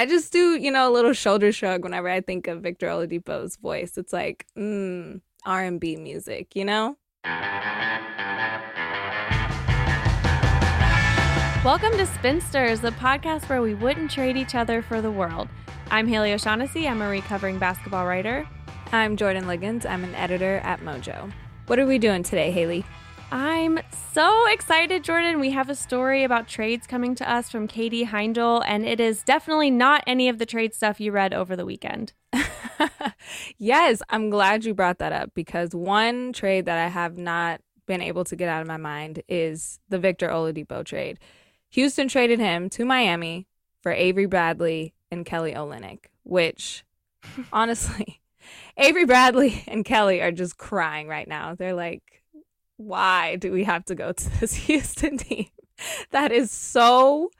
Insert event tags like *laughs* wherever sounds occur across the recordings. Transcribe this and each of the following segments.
I just do, you know, a little shoulder shrug whenever I think of Victor Oladipo's voice. It's like, mm, R&B music, you know? Welcome to Spinsters, the podcast where we wouldn't trade each other for the world. I'm Haley O'Shaughnessy. I'm a recovering basketball writer. I'm Jordan Liggins. I'm an editor at Mojo. What are we doing today, Haley? I'm so excited, Jordan. We have a story about trades coming to us from Katie Heindl, and it is definitely not any of the trade stuff you read over the weekend. *laughs* yes, I'm glad you brought that up because one trade that I have not been able to get out of my mind is the Victor Oladipo trade. Houston traded him to Miami for Avery Bradley and Kelly Olynyk, which *laughs* honestly, *laughs* Avery Bradley and Kelly are just crying right now. They're like, why do we have to go to *laughs* this Houston team? That is so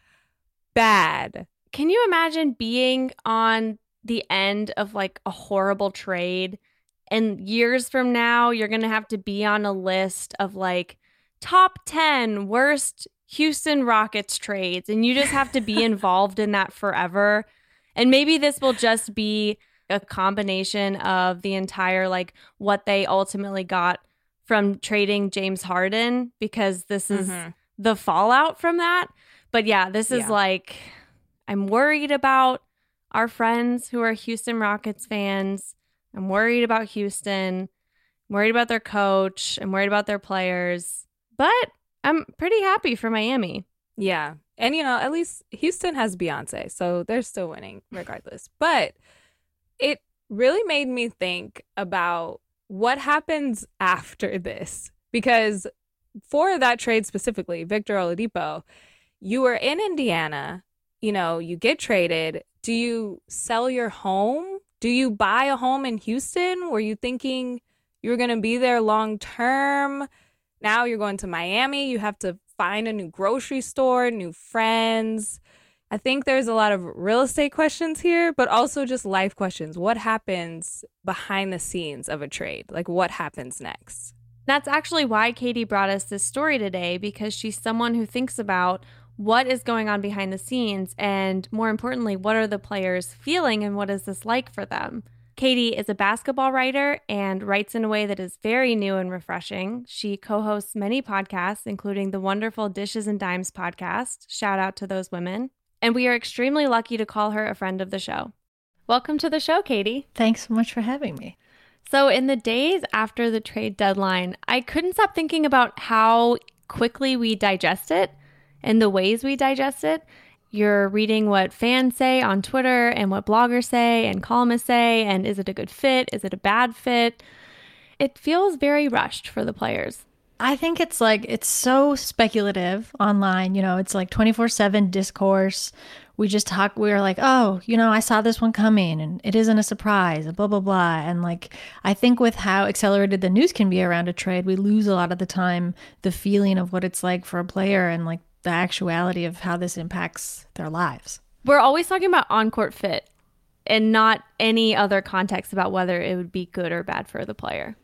bad. Can you imagine being on the end of like a horrible trade and years from now you're going to have to be on a list of like top 10 worst Houston Rockets trades and you just have to be *laughs* involved in that forever. And maybe this will just be a combination of the entire like what they ultimately got from trading James Harden because this is mm-hmm. the fallout from that. But yeah, this is yeah. like I'm worried about our friends who are Houston Rockets fans. I'm worried about Houston. I'm worried about their coach. I'm worried about their players. But I'm pretty happy for Miami. Yeah. And you know, at least Houston has Beyonce, so they're still winning regardless. But it really made me think about what happens after this? Because for that trade specifically, Victor Oladipo, you were in Indiana, you know, you get traded. Do you sell your home? Do you buy a home in Houston? Were you thinking you were going to be there long term? Now you're going to Miami. You have to find a new grocery store, new friends. I think there's a lot of real estate questions here, but also just life questions. What happens behind the scenes of a trade? Like, what happens next? That's actually why Katie brought us this story today, because she's someone who thinks about what is going on behind the scenes and, more importantly, what are the players feeling and what is this like for them? Katie is a basketball writer and writes in a way that is very new and refreshing. She co hosts many podcasts, including the wonderful Dishes and Dimes podcast. Shout out to those women and we are extremely lucky to call her a friend of the show. Welcome to the show, Katie. Thanks so much for having me. So, in the days after the trade deadline, I couldn't stop thinking about how quickly we digest it and the ways we digest it. You're reading what fans say on Twitter and what bloggers say and columnists say, and is it a good fit? Is it a bad fit? It feels very rushed for the players. I think it's like it's so speculative online, you know, it's like 24/7 discourse. We just talk we're like, "Oh, you know, I saw this one coming and it isn't a surprise." blah blah blah. And like I think with how accelerated the news can be around a trade, we lose a lot of the time the feeling of what it's like for a player and like the actuality of how this impacts their lives. We're always talking about on-court fit and not any other context about whether it would be good or bad for the player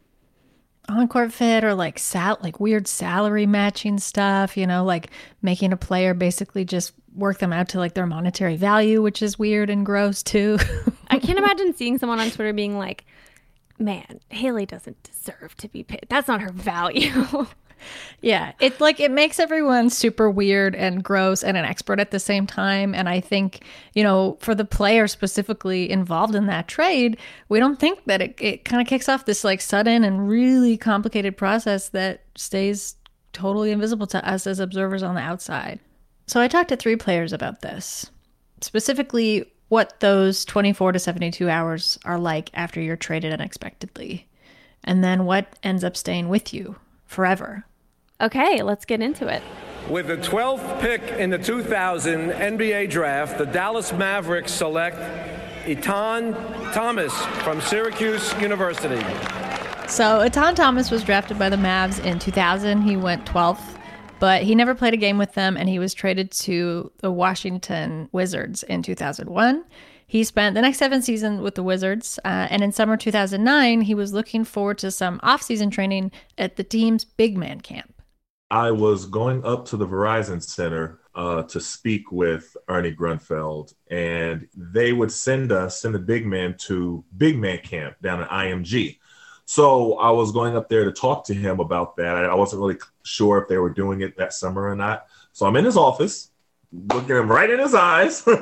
on-court fit or like sal like weird salary matching stuff, you know, like making a player basically just work them out to like their monetary value, which is weird and gross too. *laughs* I can't imagine seeing someone on Twitter being like, "Man, Haley doesn't deserve to be paid. That's not her value." *laughs* yeah, it like it makes everyone super weird and gross and an expert at the same time. And I think you know, for the player specifically involved in that trade, we don't think that it it kind of kicks off this like sudden and really complicated process that stays totally invisible to us as observers on the outside. So I talked to three players about this, specifically what those 24 to 72 hours are like after you're traded unexpectedly, and then what ends up staying with you forever. Okay, let's get into it. With the 12th pick in the 2000 NBA draft, the Dallas Mavericks select Etan Thomas from Syracuse University. So Etan Thomas was drafted by the Mavs in 2000. He went 12th, but he never played a game with them, and he was traded to the Washington Wizards in 2001. He spent the next seven seasons with the Wizards, uh, and in summer 2009, he was looking forward to some off-season training at the team's big man camp. I was going up to the Verizon Center uh, to speak with Ernie Grunfeld, and they would send us, send the big man to big man camp down at IMG. So I was going up there to talk to him about that. I wasn't really sure if they were doing it that summer or not. So I'm in his office looking him right in his eyes. *laughs*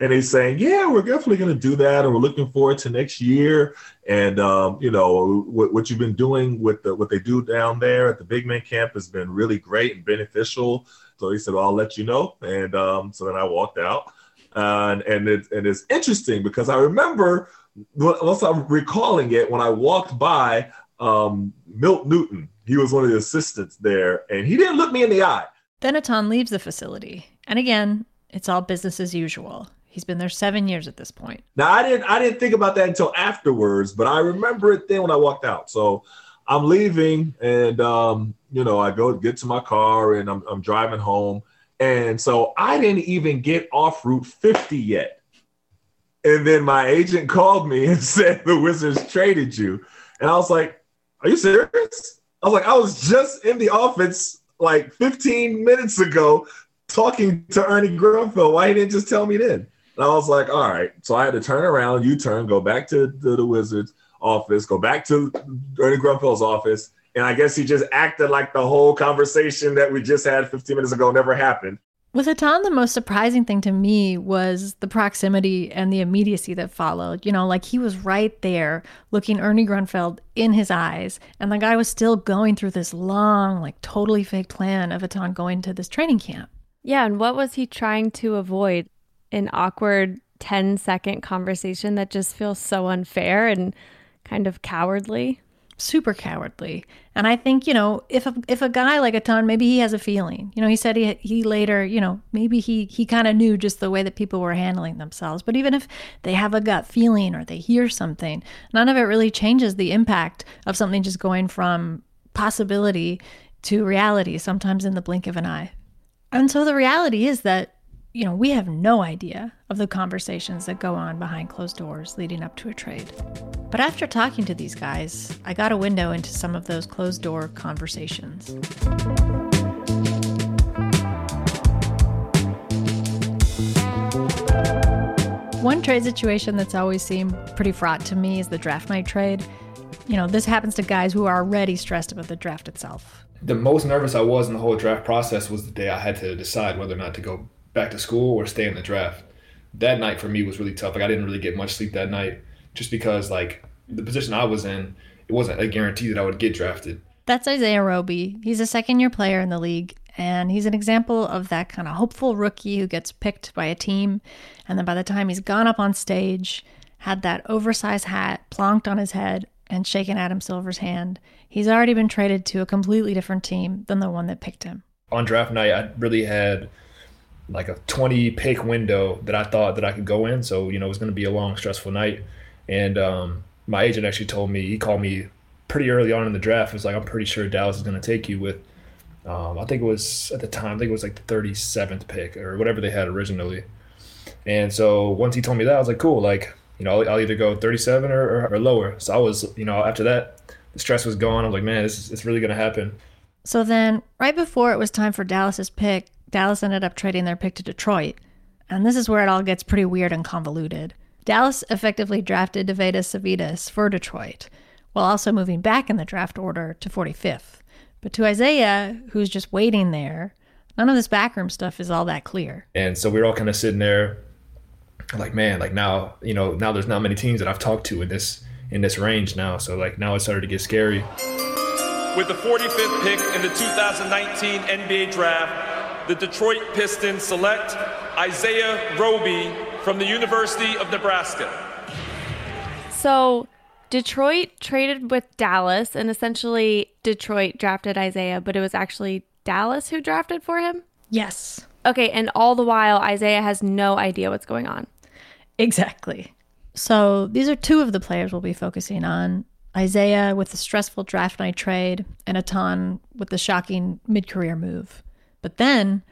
And he's saying yeah we're definitely going to do that and we're looking forward to next year. And um, you know what, what, you've been doing with the, what they do down there at the big man camp has been really great and beneficial. So he said well, i'll let you know and um, so then i walked out. Uh, and and, it, and it's interesting because i remember once i'm recalling it when i walked by um, milt newton he was one of the assistants there and he didn't look me in the eye. Then Etan leaves the facility and again, it's all business as usual. He's been there seven years at this point. Now I didn't I didn't think about that until afterwards, but I remember it then when I walked out. So I'm leaving and um, you know, I go get to my car and I'm I'm driving home. And so I didn't even get off Route 50 yet. And then my agent called me *laughs* and said the Wizards traded you. And I was like, Are you serious? I was like, I was just in the office like 15 minutes ago talking to Ernie Grunfeld. Why he didn't just tell me then? And I was like, all right. So I had to turn around, U turn, go back to, the Wizards office, go back to Ernie Grunfeld's office. And I guess he just acted like the whole conversation that we just had 15 minutes ago never happened. With Etan, the most surprising thing to me was the proximity and the immediacy that followed. You know, like he was right there looking Ernie Grunfeld in his eyes, and the guy was still going through this long, like totally fake plan of Etan going to this training camp. Yeah, and what was he trying to avoid? An awkward 10 second conversation that just feels so unfair and kind of cowardly. Super cowardly. And I think, you know, if a, if a guy like Etan, maybe he has a feeling. You know, he said he, he later, you know, maybe he, he kind of knew just the way that people were handling themselves. But even if they have a gut feeling or they hear something, none of it really changes the impact of something just going from possibility to reality, sometimes in the blink of an eye. And so the reality is that, you know, we have no idea of the conversations that go on behind closed doors leading up to a trade. But after talking to these guys, I got a window into some of those closed door conversations. One trade situation that's always seemed pretty fraught to me is the draft night trade. You know, this happens to guys who are already stressed about the draft itself the most nervous I was in the whole draft process was the day I had to decide whether or not to go back to school or stay in the draft. That night for me was really tough. Like I didn't really get much sleep that night just because like the position I was in, it wasn't a guarantee that I would get drafted. That's Isaiah Roby. He's a second year player in the league, and he's an example of that kind of hopeful rookie who gets picked by a team, and then by the time he's gone up on stage, had that oversized hat plonked on his head, and shaken Adam Silver's hand, he's already been traded to a completely different team than the one that picked him. On draft night, I really had like a 20 pick window that I thought that I could go in. So, you know, it was going to be a long, stressful night. And um, my agent actually told me, he called me pretty early on in the draft. It was like, I'm pretty sure Dallas is going to take you with, um, I think it was at the time, I think it was like the 37th pick or whatever they had originally. And so once he told me that, I was like, cool. Like, you know, I'll, I'll either go 37 or, or, or, lower. So I was, you know, after that, the stress was gone. I was like, man, this is it's really going to happen. So then, right before it was time for Dallas's pick, Dallas ended up trading their pick to Detroit. And this is where it all gets pretty weird and convoluted. Dallas effectively drafted Deividas Sirvydis for Detroit, while also moving back in the draft order to 45th. But to Isaiah, who's just waiting there, none of this backroom stuff is all that clear. And so we are all kind of sitting there like man like now you know now there's not many teams that i've talked to in this in this range now. So like now it started to get scary. With the 45th pick in the 2019 nba draft the detroit pistons select isaiah roby from the university of nebraska. So detroit traded with dallas and essentially detroit drafted isaiah but it was actually dallas who drafted for him? Yes, Okay, and all the while, Isaiah has no idea what's going on. Exactly. So these are two of the players we'll be focusing on. Isaiah with the stressful draft night trade, and Etan with the shocking mid career move. But then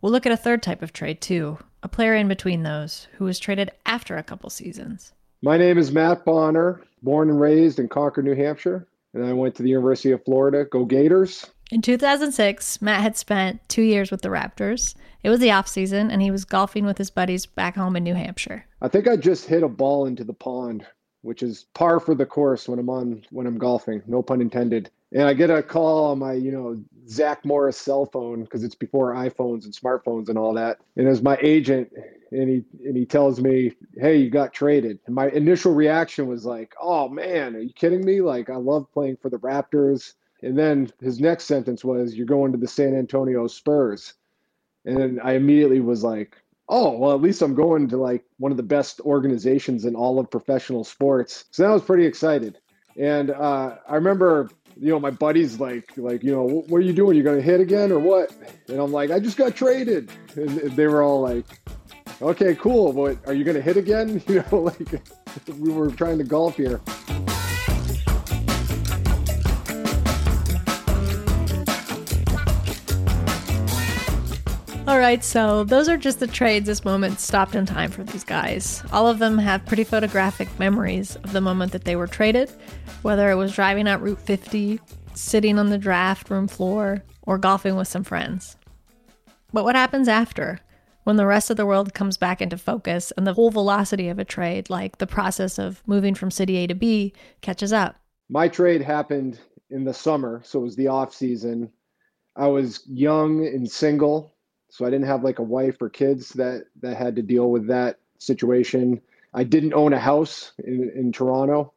we'll look at a third type of trade too a player in between those who was traded after a couple seasons. My name is Matt Bonner, born and raised in Concord, New Hampshire, and I went to the University of Florida. Go Gators! In 2006, Matt had spent two years with the Raptors. It was the off season, and he was golfing with his buddies back home in New Hampshire. I think I just hit a ball into the pond, which is par for the course when I'm on when I'm golfing. No pun intended. And I get a call on my, you know, Zach Morris cell phone because it's before iPhones and smartphones and all that. And it's my agent, and he and he tells me, "Hey, you got traded." And my initial reaction was like, "Oh man, are you kidding me? Like I love playing for the Raptors." And then his next sentence was, "You're going to the San Antonio Spurs." And I immediately was like, "Oh, well, at least I'm going to like one of the best organizations in all of professional sports." So I was pretty excited. And uh, I remember, you know, my buddies like, like, you know, what, are you doing? You're going to hit again or what? And I'm like, I just got traded. And they were all like, okay, cool. But are you going to hit again? *laughs* You know, like *laughs* we were trying to golf here. Right, so those are just the trades this moment stopped in time for these guys. All of them have pretty photographic memories of the moment that they were traded, whether it was driving out Route 50, sitting on the draft room floor, or golfing with some friends. But what happens after? When the rest of the world comes back into focus and the whole velocity of a trade, like the process of moving from city A to B, catches up. My trade happened in the summer, so it was the off season. I was young and single, so I didn't have like a wife or kids that that had to deal with that situation. I didn't own a house in, in Toronto,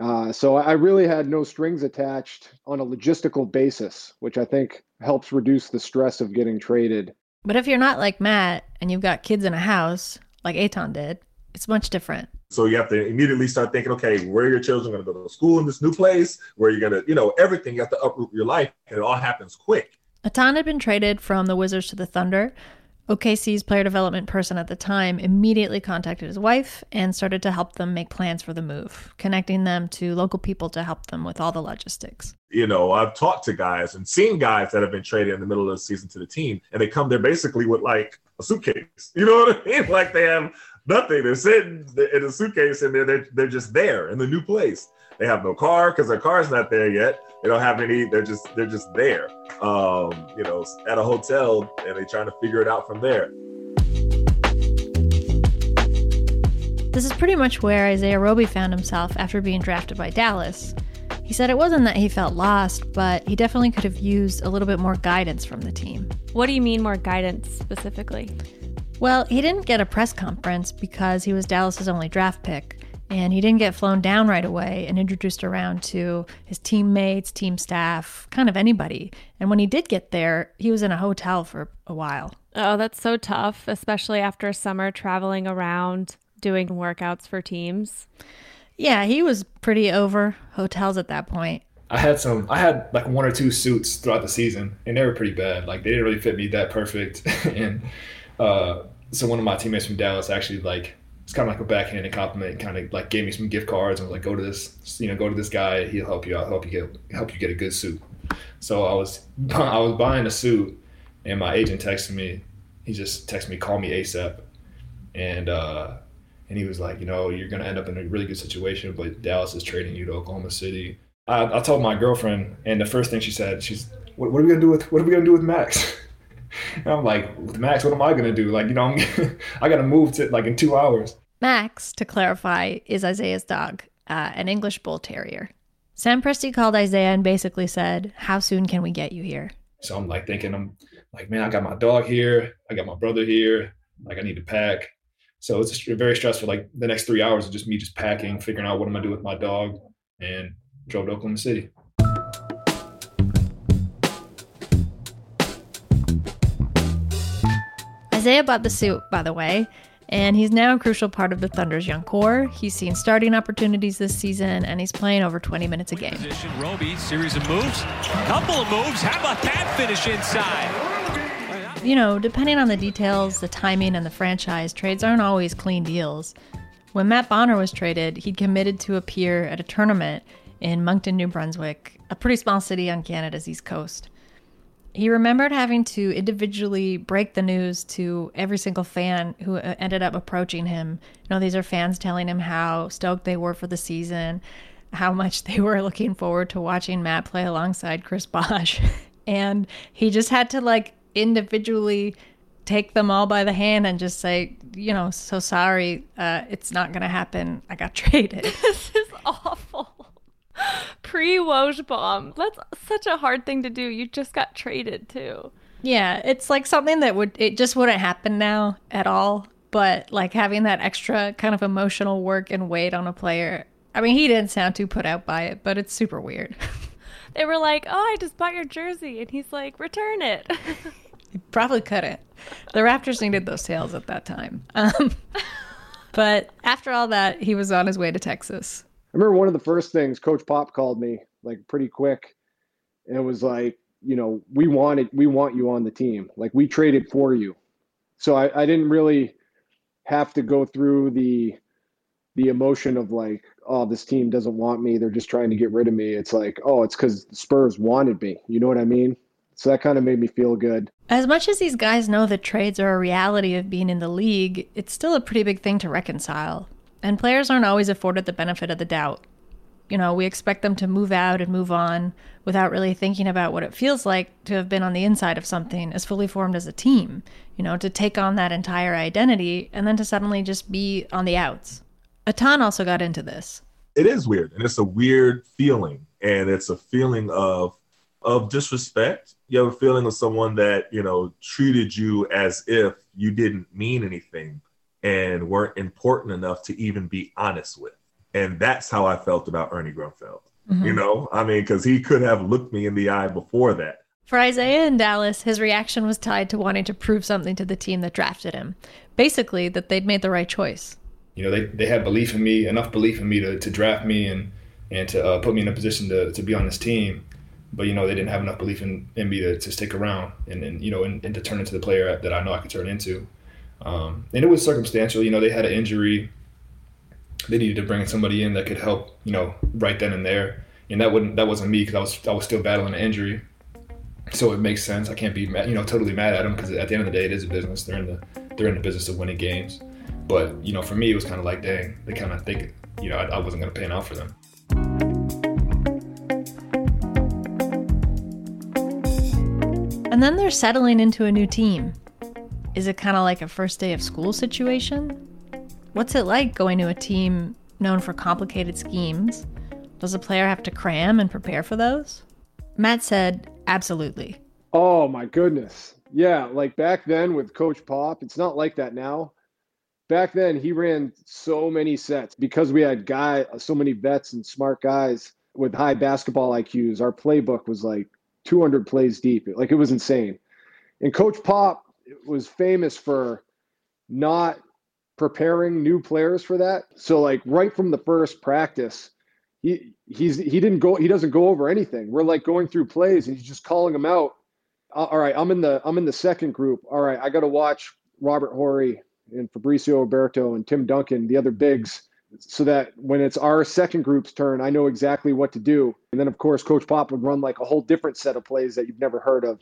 uh, so I really had no strings attached on a logistical basis, which I think helps reduce the stress of getting traded. But if you're not like Matt and you've got kids in a house, like Etan did, it's much different. So you have to immediately start thinking, okay, where are your children going to go to school in this new place? Where you're going to, you know, everything. You have to uproot your life, and it all happens quick. Etan had been traded from the Wizards to the Thunder. OKC's player development person at the time immediately contacted his wife and started to help them make plans for the move, connecting them to local people to help them with all the logistics. You know, I've talked to guys and seen guys that have been traded in the middle of the season to the team, and they come there basically with like a suitcase. *laughs* You know what I mean? Like they have nothing. They're sitting in a suitcase and they're they're, they're just there in the new place. They have no car because their car's not there yet. They don't have any. They're just they're just there. Um, you know, at a hotel, and they're trying to figure it out from there. This is pretty much where Isaiah Roby found himself after being drafted by Dallas. He said it wasn't that he felt lost, but he definitely could have used a little bit more guidance from the team. What do you mean more guidance specifically? Well, he didn't get a press conference because he was Dallas's only draft pick, and he didn't get flown down right away and introduced around to his teammates, team staff, kind of anybody. And when he did get there, he was in a hotel for a while. Oh, that's so tough, especially after a summer traveling around doing workouts for teams. Yeah, he was pretty over hotels at that point. I had some. I had like one or two suits throughout the season, and they were pretty bad. Like they didn't really fit me that perfect. *laughs* and uh, so one of my teammates from Dallas actually like it's kind of like a backhanded compliment. Kind of like gave me some gift cards and was like, "Go to this, you know, go to this guy. He'll help you out. Help you get help you get a good suit." So I was *laughs* I was buying a suit, and my agent texted me. He just texted me, "Call me ASAP," and uh, and he was like, you know, you're to end up in a really good situation, but Dallas is trading you to Oklahoma City. I, I told my girlfriend, and the first thing she said, she's, what, what are we to do with, what are we to do with Max? *laughs* *laughs* and I'm like, Max, what am I going to do? Like, you know, *laughs* I got to move to like in two hours. Max, to clarify, is Isaiah's dog, uh, an English bull terrier. Sam Presti called Isaiah and basically said, How soon can we get you here? So I'm like thinking, I'm like, man, I got my dog here. I got my brother here. Like, I need to pack. So it's very stressful. Like the next three hours of just me just packing, figuring out what I'm gonna do with my dog, and drove to Oklahoma City. Isaiah bought the suit, by the way, and he's now a crucial part of the Thunder's young core. He's seen starting opportunities this season, and he's playing over 20 minutes a game. Position, Roby, series of moves, couple of moves. How about that finish inside? You know, depending on the details, the timing, and the franchise, trades aren't always clean deals. When Matt Bonner was traded, he'd committed to appear at a tournament in Moncton, New Brunswick, a pretty small city on Canada's east coast. He remembered having to individually break the news to every single fan who uh, ended up approaching him. You know, these are fans telling him how stoked they were for the season, how much they were looking forward to watching Matt play alongside Chris Bosh. *laughs* and he just had to like individually take them all by the hand and just say, you know, so sorry, uh, it's not going to happen. I got *laughs* traded. this is awful. *laughs* Pre Woj bomb. That's such a hard thing to do. You just got traded too. Yeah, it's like something that would it just wouldn't happen now at all. But like having that extra kind of emotional work and weight on a player. I mean, he didn't sound too put out by it, but it's super weird. *laughs* they were like, "Oh, I just bought your jersey," and he's like, "Return it." *laughs* he probably couldn't. The Raptors needed those sales at that time. Um, but after all that, he was on his way to Texas. I remember one of the first things Coach Pop called me like pretty quick, and it was like, you know, we wanted, we want you on the team. Like we traded for you, so I, I didn't really have to go through the the emotion of like, oh, this team doesn't want me. They're just trying to get rid of me. It's like, oh, it's because Spurs wanted me. You know what I mean? So that kind of made me feel good. As much as these guys know that trades are a reality of being in the league, it's still a pretty big thing to reconcile. And players aren't always afforded the benefit of the doubt. You know, we expect them to move out and move on without really thinking about what it feels like to have been on the inside of something as fully formed as a team, you know, to take on that entire identity and then to suddenly just be on the outs. Etan also got into this. It is weird, and it's a weird feeling, and it's a feeling of of disrespect. You have a feeling of someone that you know treated you as if you didn't mean anything and weren't important enough to even be honest with. And that's how I felt about Ernie Grunfeld. Mm-hmm. You know, I mean, because he could have looked me in the eye before that. For Isaiah in Dallas, his reaction was tied to wanting to prove something to the team that drafted him. Basically, that they'd made the right choice. You know, they, they had belief in me, enough belief in me to, to draft me and, and to uh, put me in a position to, to be on this team. But, you know, they didn't have enough belief in, in me to, to stick around and, and you know, and, and to turn into the player that I know I could turn into. Um, and it was circumstantial. You know, they had an injury. They needed to bring somebody in that could help. You know, right then and there. And that wouldn't that wasn't me because I was I was still battling an injury. So it makes sense. I can't be mad, you know totally mad at them because at the end of the day, it is a business. They're in the they're in the business of winning games. But you know, for me, it was kind of like, dang, they kind of think, you know, I, I wasn't going to pan out for them. And then they're settling into a new team. Is it kind of like a first day of school situation? What's it like going to a team known for complicated schemes? Does a player have to cram and prepare for those? Matt said, absolutely. Oh my goodness. Yeah, like back then with Coach Pop, it's not like that now. Back then, he ran so many sets because we had guy so many vets and smart guys with high basketball IQs. Our playbook was like 200 plays deep. Like it was insane. And Coach Pop was famous for not preparing new players for that. So like right from the first practice, he he's he didn't go he doesn't go over anything. We're like going through plays and he's just calling them out. Uh, all right, I'm in the I'm in the second group. All right, I got to watch Robert Horry and Fabricio Oberto and Tim Duncan, the other bigs, so that when it's our second group's turn, I know exactly what to do. And then of course Coach Pop would run like a whole different set of plays that you've never heard of.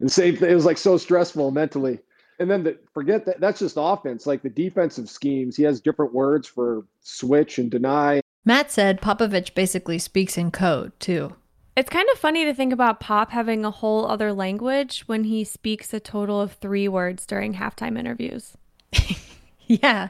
And same thing, it was like so stressful mentally. And then the, forget that that's just offense. Like the defensive schemes, he has different words for switch and deny. Matt said Popovich basically speaks in code too. It's kind of funny to think about Pop having a whole other language when he speaks a total of three words during halftime interviews. *laughs* yeah,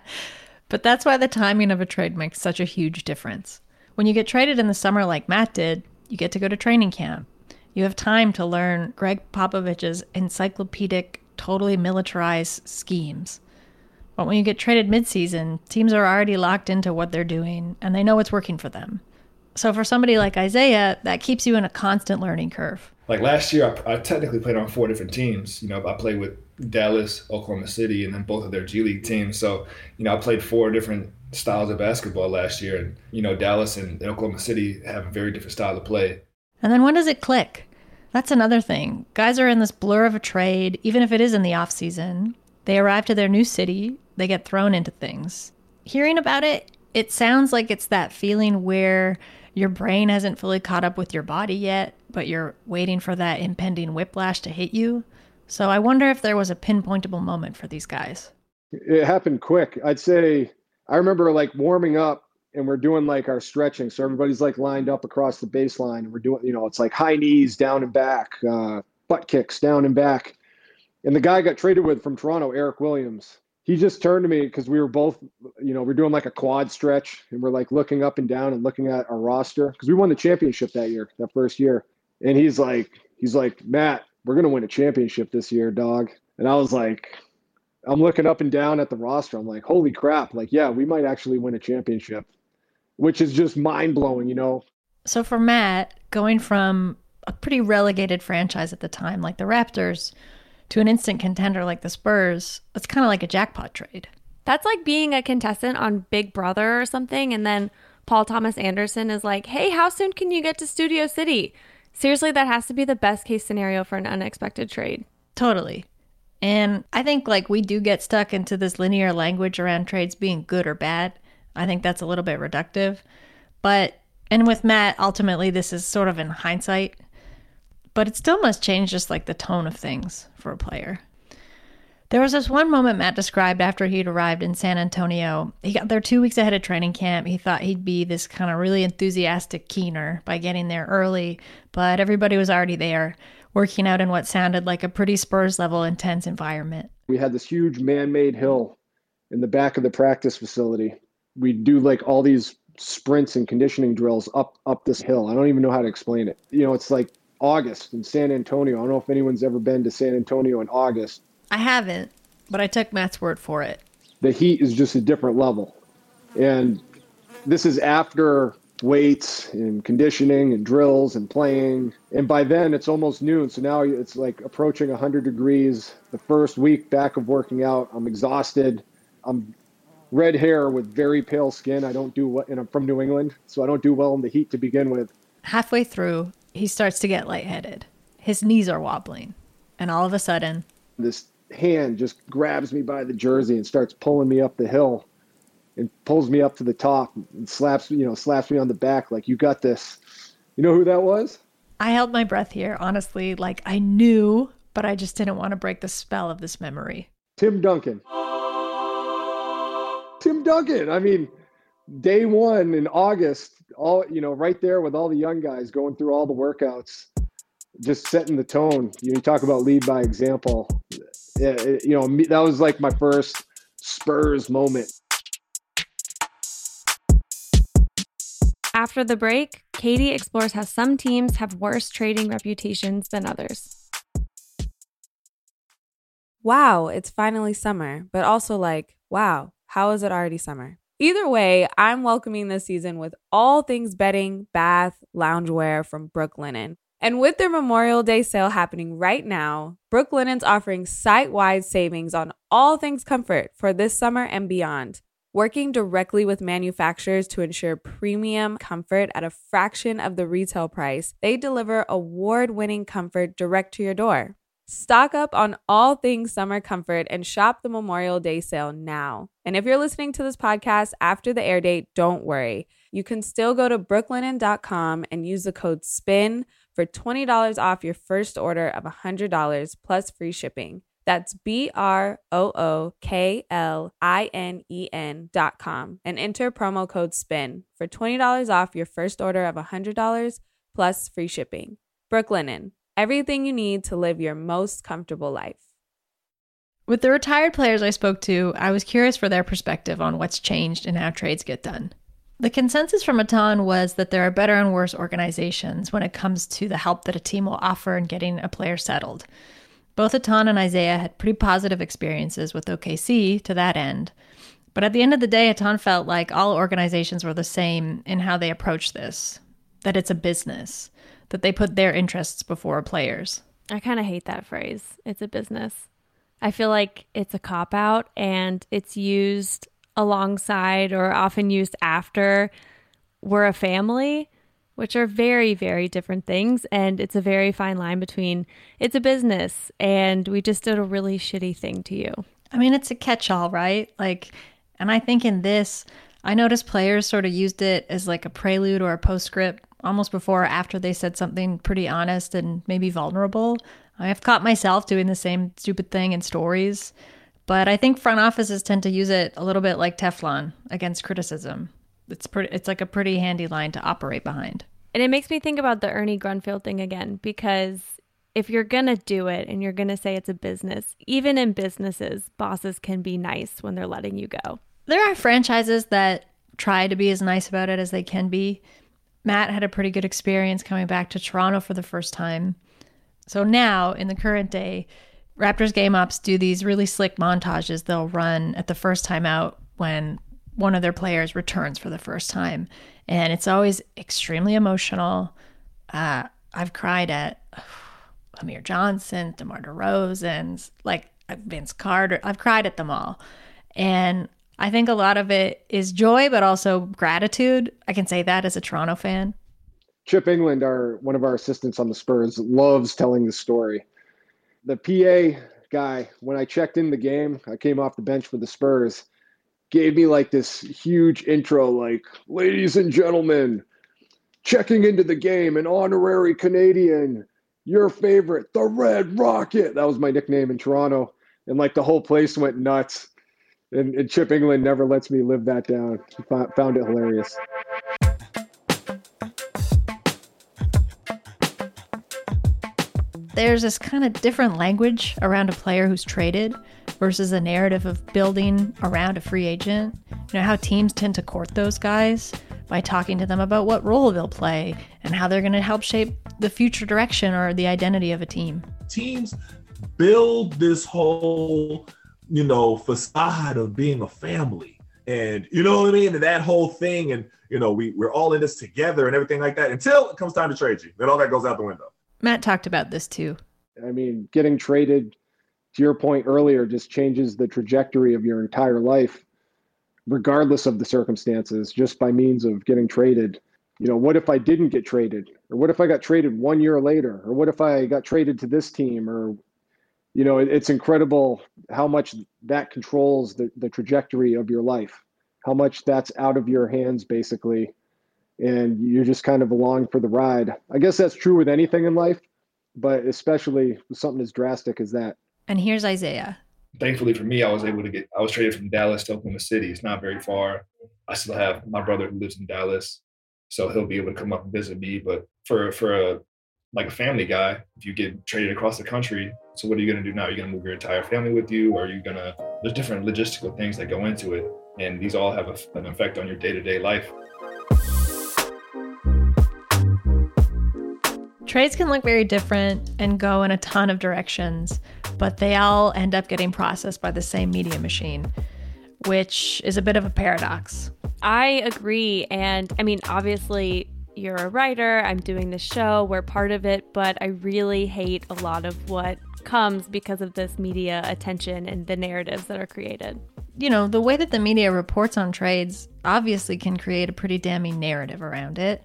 but that's why the timing of a trade makes such a huge difference. When you get traded in the summer like Matt did, you get to go to training camp. You have time to learn Gregg Popovich's encyclopedic, totally militarized schemes. But when you get traded midseason, teams are already locked into what they're doing and they know what's working for them. So for somebody like Isaiah, that keeps you in a constant learning curve. Like last year, I, I technically played on four different teams. You know, I played with Dallas, Oklahoma City, and then both of their G League teams. So, you know, I played four different styles of basketball last year. And, you know, Dallas and Oklahoma City have a very different style of play. And then when does it click? That's another thing. Guys are in this blur of a trade, even if it is in the off season. They arrive to their new city, they get thrown into things. Hearing about it, it sounds like it's that feeling where your brain hasn't fully caught up with your body yet, but you're waiting for that impending whiplash to hit you. So I wonder if there was a pinpointable moment for these guys. It happened quick. I'd say I remember like warming up and we're doing like our stretching. So everybody's like lined up across the baseline and we're doing, you know, it's like high knees down and back, uh, butt kicks down and back. And the guy I got traded with from Toronto, Eric Williams, he just turned to me because we were both, you know, we're doing like a quad stretch and we're like looking up and down and looking at our roster because we won the championship that year, that first year. And he's like, he's like, Matt, we're gonna win a championship this year, dog. And I was like, I'm looking up and down at the roster. I'm like, holy crap! Like, yeah, we might actually win a championship, which is just mind blowing, you know. So for Matt, going from a pretty relegated franchise at the time, like the Raptors, to an instant contender like the Spurs, it's kind of like a jackpot trade. That's like being a contestant on Big Brother or something, and then Paul Thomas Anderson is like, hey, how soon can you get to Studio City? Seriously, that has to be the best case scenario for an unexpected trade. Totally. And I think like we do get stuck into this linear language around trades being good or bad. I think that's a little bit reductive. But and with Matt, ultimately this is sort of in hindsight. But it still must change just like the tone of things for a player. There was this one moment Matt described after he'd arrived in San Antonio. He got there two weeks ahead of training camp. He thought he'd be this kind of really enthusiastic keener by getting there early, but everybody was already there, working out in what sounded like a pretty Spurs level intense environment. We had this huge man made hill in the back of the practice facility. We do like all these sprints and conditioning drills up up this hill. I don't even know how to explain it. You know, it's like August in San Antonio. I don't know if anyone's ever been to San Antonio in August. I haven't, but I took Matt's word for it. The heat is just a different level. And this is after weights and conditioning and drills and playing. And by then it's almost noon. So now it's like approaching 100 degrees. The first week back of working out, I'm exhausted. I'm red hair with very pale skin. I don't do what, and I'm from New England, so I don't do well in the heat to begin with. Halfway through, he starts to get lightheaded. His knees are wobbling. And all of a sudden, this hand just grabs me by the jersey and starts pulling me up the hill and pulls me up to the top and slaps you know slaps me on the back like you got this you know who that was I held my breath here, honestly. Like I knew, but I just didn't want to break the spell of this memory. tim duncan tim duncan. I mean day one in august all you know right there with all the young guys going through all the workouts just setting the tone. You, know, you talk about lead by example. Yeah, it- you know me, that was like my first spurs moment. After the break, Katie explores how some teams have worse trading reputations than others. wow, it's finally summer, but also like, wow, how is it already summer? Either way, I'm welcoming this season with all things bedding, bath, loungewear from Brooklinen. And with their Memorial Day sale happening right now, Brooklinen's offering site wide savings on all things comfort for this summer and beyond. Working directly with manufacturers to ensure premium comfort at a fraction of the retail price, they deliver award winning comfort direct to your door. Stock up on all things summer comfort and shop the Memorial Day sale now. And if you're listening to this podcast after the air date, don't worry. You can still go to brooklinen.com and use the code SPIN for $20 off your first order of $100 plus free shipping. That's B R O O K L I N E N dot com and enter promo code SPIN for $20 off your first order of $100 plus free shipping. Brooklinen, everything you need to live your most comfortable life. With the retired players I spoke to, I was curious for their perspective on what's changed and how trades get done. The consensus from Etan was that there are better and worse organizations when it comes to the help that a team will offer in getting a player settled. Both Etan and Isaiah had pretty positive experiences with OKC to that end. But at the end of the day, Etan felt like all organizations were the same in how they approach this that it's a business, that they put their interests before players. I kind of hate that phrase. It's a business. I feel like it's a cop out and it's used alongside or often used after we're a family. which are very, very different things. And it's a very fine line between it's a business and we just did a really shitty thing to you. I mean, it's a catch all, right? Like, and I think in this, I noticed players sort of used it as like a prelude or a postscript almost before or after they said something pretty honest and maybe vulnerable. I've caught myself doing the same stupid thing in stories, but I think front offices tend to use it a little bit like Teflon against criticism. It's pretty it's like a pretty handy line to operate behind. And it makes me think about the Ernie Grunfeld thing again because if you're going to do it and you're going to say it's a business, even in businesses, bosses can be nice when they're letting you go. There are franchises that try to be as nice about it as they can be. Matt had a pretty good experience coming back to Toronto for the first time. So now, in the current day, Raptors game ops do these really slick montages they'll run at the first time out when one of their players returns for the first time. And it's always extremely emotional. Uh, I've cried at *sighs* Amir Johnson, DeMar DeRozan, like Vince Carter. I've cried at them all. And I think a lot of it is joy, but also gratitude. I can say that as a Toronto fan. Chip Engelland, our one of our assistants on the Spurs, loves telling the story. The PA guy, when I checked in the game, I came off the bench for the Spurs, gave me like this huge intro, like, ladies and gentlemen, checking into the game, an honorary Canadian, your favorite, the Red Rocket. That was my nickname in Toronto. And like the whole place went nuts and, and Chip Engelland never lets me live that down. He Found it hilarious. There's this kind of different language around a player who's traded versus a narrative of building around a free agent. You know, how teams tend to court those guys by talking to them about what role they'll play and how they're going to help shape the future direction or the identity of a team. Teams build this whole you know, facade of being a family. And you know what I mean? And that whole thing, and you know, we, we're all in this together and everything like that until it comes time to trade you. Then all that goes out the window. Matt talked about this too. I mean, getting traded, to your point earlier, just changes the trajectory of your entire life, regardless of the circumstances, just by means of getting traded. You know, what if I didn't get traded? Or what if I got traded one year later? Or what if I got traded to this team? Or you know, it's incredible how much that controls the, the trajectory of your life, how much that's out of your hands, basically. And you're just kind of along for the ride. I guess that's true with anything in life, but especially with something as drastic as that. And here's Isaiah. Thankfully for me, I was able to get, I was traded from Dallas to Oklahoma City. It's not very far. I still have my brother who lives in Dallas, so he'll be able to come up and visit me. But for, for a, like a family guy, if you get traded across the country, so what are you going to do now? Are you going to move your entire family with you? Or are you going to, there's different logistical things that go into it. And these all have a, an effect on your day to day life. Trades can look very different and go in a ton of directions, but they all end up getting processed by the same media machine, which is a bit of a paradox. I agree. And I mean, obviously, you're a writer, I'm doing this show, we're part of it, but I really hate a lot of what comes because of this media attention and the narratives that are created. You know, the way that the media reports on trades obviously can create a pretty damning narrative around it.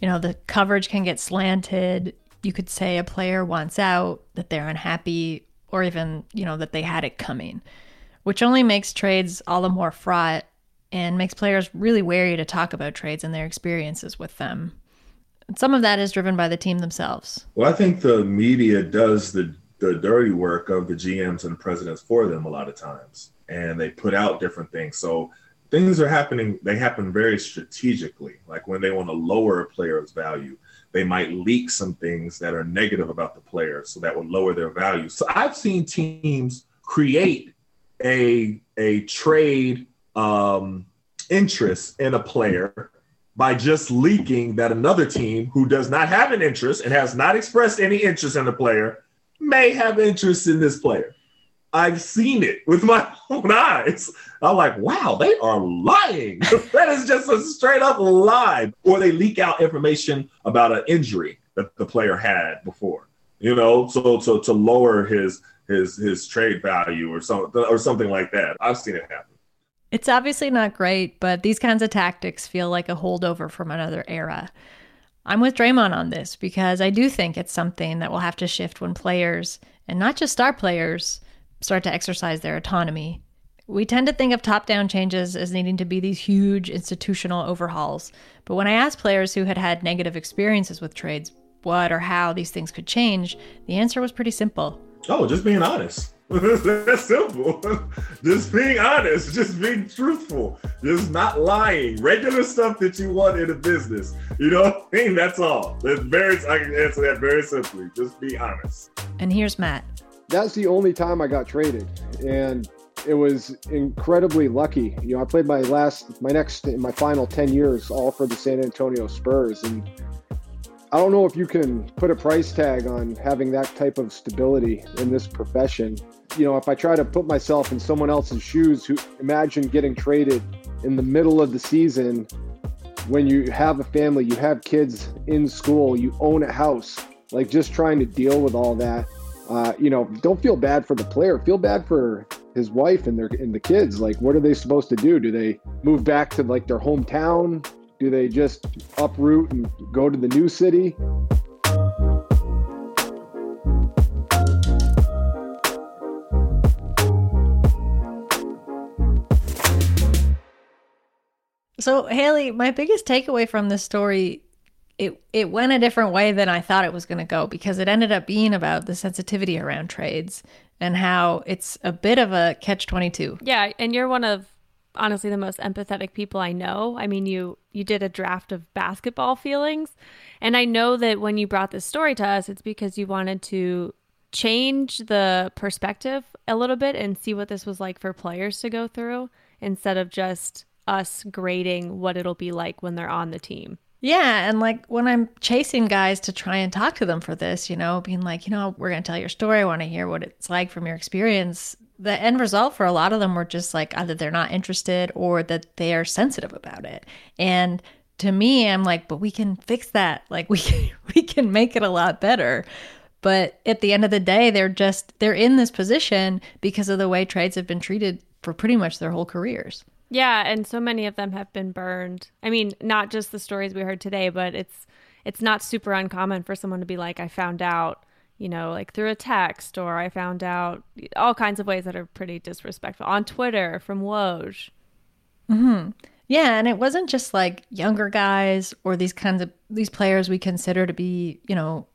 You know, the coverage can get slanted. You could say a player wants out, that they're unhappy, or even, you know, that they had it coming, which only makes trades all the more fraught and makes players really wary to talk about trades and their experiences with them. And some of that is driven by the team themselves. Well, I think the media does the the dirty work of the GMs and the presidents for them a lot of times, and they put out different things. So things are happening. They happen very strategically. Like when they want to lower a player's value, they might leak some things that are negative about the player, so that will lower their value. So I've seen teams create a a trade um, interest in a player by just leaking that another team who does not have an interest and has not expressed any interest in the player may have interest in this player. I've seen it with my *laughs* own eyes. I'm like, wow, they are lying. *laughs* that is just a straight up lie. Or they leak out information about an injury that the player had before, you know, so so to lower his his his trade value or something or something like that. I've seen it happen. It's obviously not great, but these kinds of tactics feel like a holdover from another era. I'm with Draymond on this because I do think it's something that will have to shift when players, and not just star players, start to exercise their autonomy. We tend to think of top down changes as needing to be these huge institutional overhauls. But when I asked players who had had negative experiences with trades what or how these things could change, the answer was pretty simple. Oh, just being honest. *laughs* That's simple. *laughs* just being honest, just being truthful, just not lying. Regular stuff that you want in a business. You know what I mean? That's all. That's very I can answer that very simply. Just be honest. And here's Matt. That's the only time I got traded. And it was incredibly lucky. You know, I played my last, my next, my final 10 years all for the San Antonio Spurs. And I don't know if you can put a price tag on having that type of stability in this profession. You know, if I try to put myself in someone else's shoes, who imagine getting traded in the middle of the season when you have a family, you have kids in school, you own a house, like just trying to deal with all that. Uh, you know, don't feel bad for the player. Feel bad for his wife and their and the kids. Like, what are they supposed to do? Do they move back to like their hometown? Do they just uproot and go to the new city? So, Haley, my biggest takeaway from this story it it went a different way than I thought it was going to go because it ended up being about the sensitivity around trades and how it's a bit of a catch 22. Yeah, and you're one of honestly the most empathetic people I know. I mean, you you did a draft of basketball feelings, and I know that when you brought this story to us, it's because you wanted to change the perspective a little bit and see what this was like for players to go through instead of just us grading what it'll be like when they're on the team. Yeah, and like when I'm chasing guys to try and talk to them for this, you know, being like, you know, we're going to tell your story. I want to hear what it's like from your experience. The end result for a lot of them were just like either they're not interested or that they are sensitive about it. And to me, I'm like, but we can fix that. *laughs* Like we can, we can make it a lot better. But at the end of the day, they're just they're in this position because of the way trades have been treated for pretty much their whole careers. Yeah, and so many of them have been burned. I mean, not just the stories we heard today, but it's it's not super uncommon for someone to be like, I found out, you know, like through a text, or I found out all kinds of ways that are pretty disrespectful on Twitter from Woj. Hmm. Yeah, and it wasn't just like younger guys or these kinds of these players we consider to be, you know,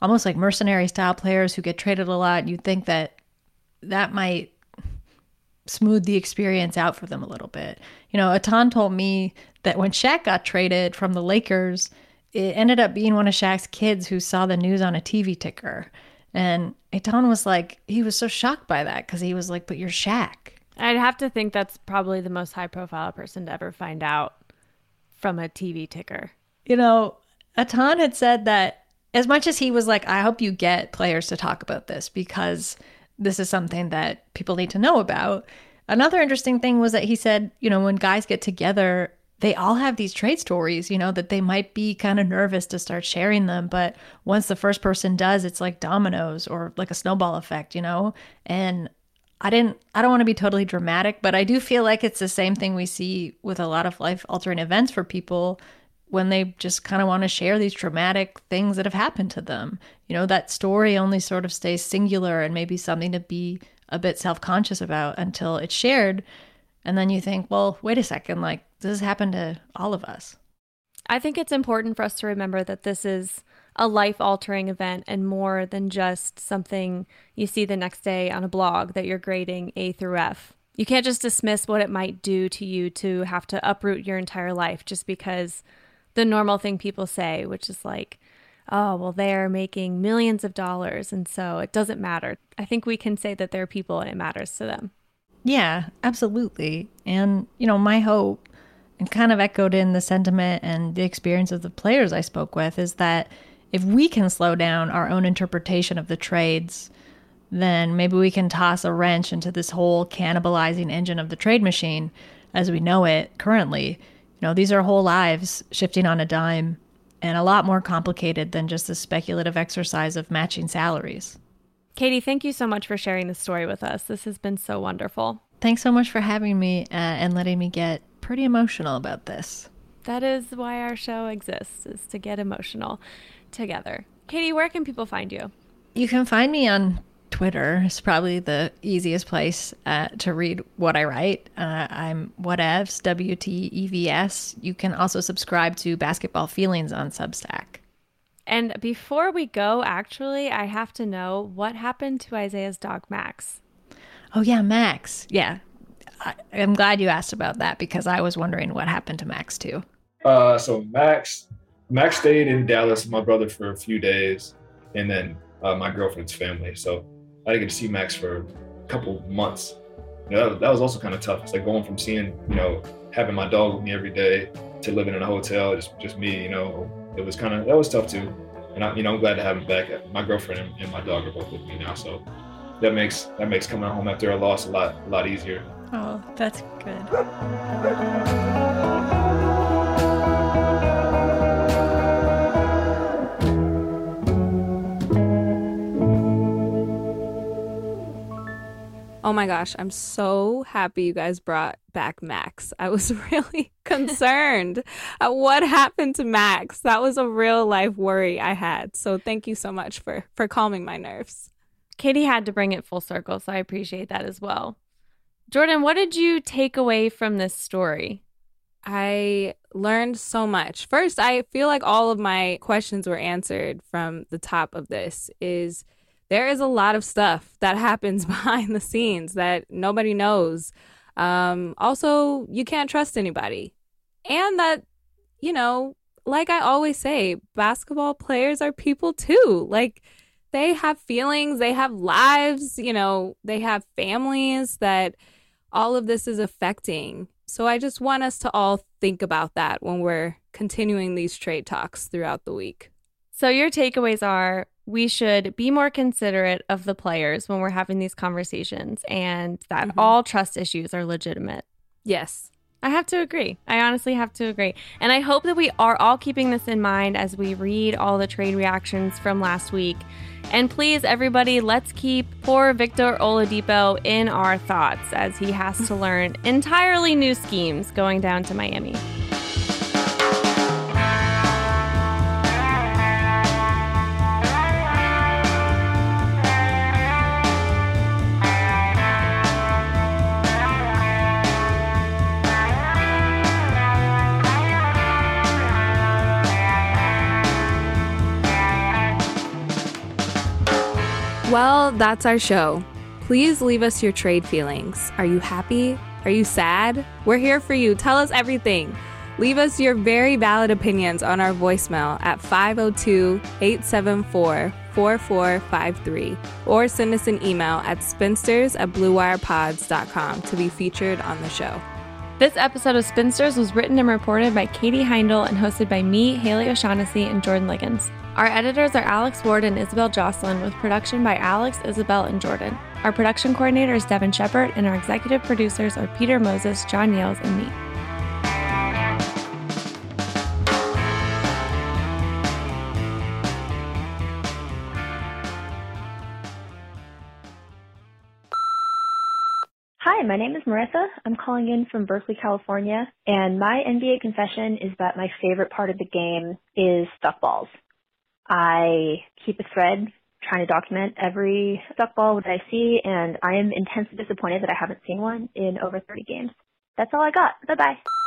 almost like mercenary style players who get traded a lot. You'd think that that might smooth the experience out for them a little bit. You know, Etan told me that when Shaq got traded from the Lakers, it ended up being one of Shaq's kids who saw the news on a TV ticker. And Etan was like, he was so shocked by that because he was like, but you're Shaq. I'd have to think that's probably the most high profile person to ever find out from a TV ticker. You know, Etan had said that as much as he was like, I hope you get players to talk about this because this is something that people need to know about. Another interesting thing was that he said, you know, when guys get together, they all have these trade stories, you know, that they might be kind of nervous to start sharing them. But once the first person does, it's like dominoes or like a snowball effect, you know? And I didn't, I don't want to be totally dramatic, but I do feel like it's the same thing we see with a lot of life altering events for people when they just kind of want to share these traumatic things that have happened to them. You know, that story only sort of stays singular and maybe something to be a bit self conscious about until it's shared. And then you think, well, wait a second, like this has happened to all of us. I think it's important for us to remember that this is a life altering event and more than just something you see the next day on a blog that you're grading A through F. You can't just dismiss what it might do to you to have to uproot your entire life just because the normal thing people say, which is like, oh, well, they're making millions of dollars. And so it doesn't matter. I think we can say that they're people and it matters to them. Yeah, absolutely. And, you know, my hope, and kind of echoed in the sentiment and the experience of the players I spoke with, is that if we can slow down our own interpretation of the trades, then maybe we can toss a wrench into this whole cannibalizing engine of the trade machine as we know it currently. You know, these are whole lives shifting on a dime and a lot more complicated than just the speculative exercise of matching salaries. Katie, thank you so much for sharing this story with us. This has been so wonderful. Thanks so much for having me uh, and letting me get pretty emotional about this. That is why our show exists, is to get emotional together. Katie, where can people find you? You can find me on Twitter. is probably the easiest place uh, to read what I write. Uh, I'm whatevs, W T E V S. You can also subscribe to Basketball Feelings on Substack. And before we go, actually, I have to know what happened to Isaiah's dog, Max. Oh, yeah, Max. Yeah. I, I'm glad you asked about that because I was wondering what happened to Max, too. Uh, so Max, Max stayed in Dallas with my brother for a few days, and then uh, my girlfriend's family. So I didn't get to see Max for a couple months. You know, that, that was also kind of tough. It's like going from seeing, you know, having my dog with me every day to living in a hotel, just just me. You know, it was kind of that was tough too. And I, you know, I'm glad to have him back. My girlfriend and, and my dog are both with me now, so that makes that makes coming home after a loss a lot a lot easier. Oh, that's good. Oh my gosh, I'm so happy you guys brought back Max. I was *laughs* really concerned at what happened to Max. That was a real life worry I had. So thank you so much for for calming my nerves. Katie had to bring it full circle, so I appreciate that as well. Jordan, what did you take away from this story? I learned so much. First, I feel like all of my questions were answered from the top of this is there is a lot of stuff that happens *laughs* behind the scenes that nobody knows. Um, also, you can't trust anybody. And that, you know, like I always say, basketball players are people too. Like, they have feelings, they have lives, you know, they have families that all of this is affecting. So I just want us to all think about that when we're continuing these trade talks throughout the week. So, your takeaways are we should be more considerate of the players when we're having these conversations and that mm-hmm. all trust issues are legitimate. Yes. I have to agree. I honestly have to agree. And I hope that we are all keeping this in mind as we read all the trade reactions from last week. And please, everybody, let's keep poor Victor Oladipo in our thoughts as he has to *laughs* learn entirely new schemes going down to Miami. Well, that's our show. Please leave us your trade feelings. Are you happy? Are you sad? We're here for you. Tell us everything. Leave us your very valid opinions on our voicemail at 502 874 4453 or send us an email at spinsters at bluewirepods.com to be featured on the show. This episode of Spinsters was written and reported by Katie Heindl and hosted by me, Haley O'Shaughnessy, and Jordan Liggins. Our editors are Alex Ward and Isabel Jocelyn, with production by Alex, Isabel, and Jordan. Our production coordinator is Devin Shepard, and our executive producers are Peter Moses, John Yales, and me. Hi, my name is Marissa. I'm calling in from Berkeley, California, and my NBA confession is that my favorite part of the game is stuff balls. I keep a thread trying to document every stuff ball that I see, and I am intensely disappointed that I haven't seen one in over 30 games. That's all I got. Bye bye.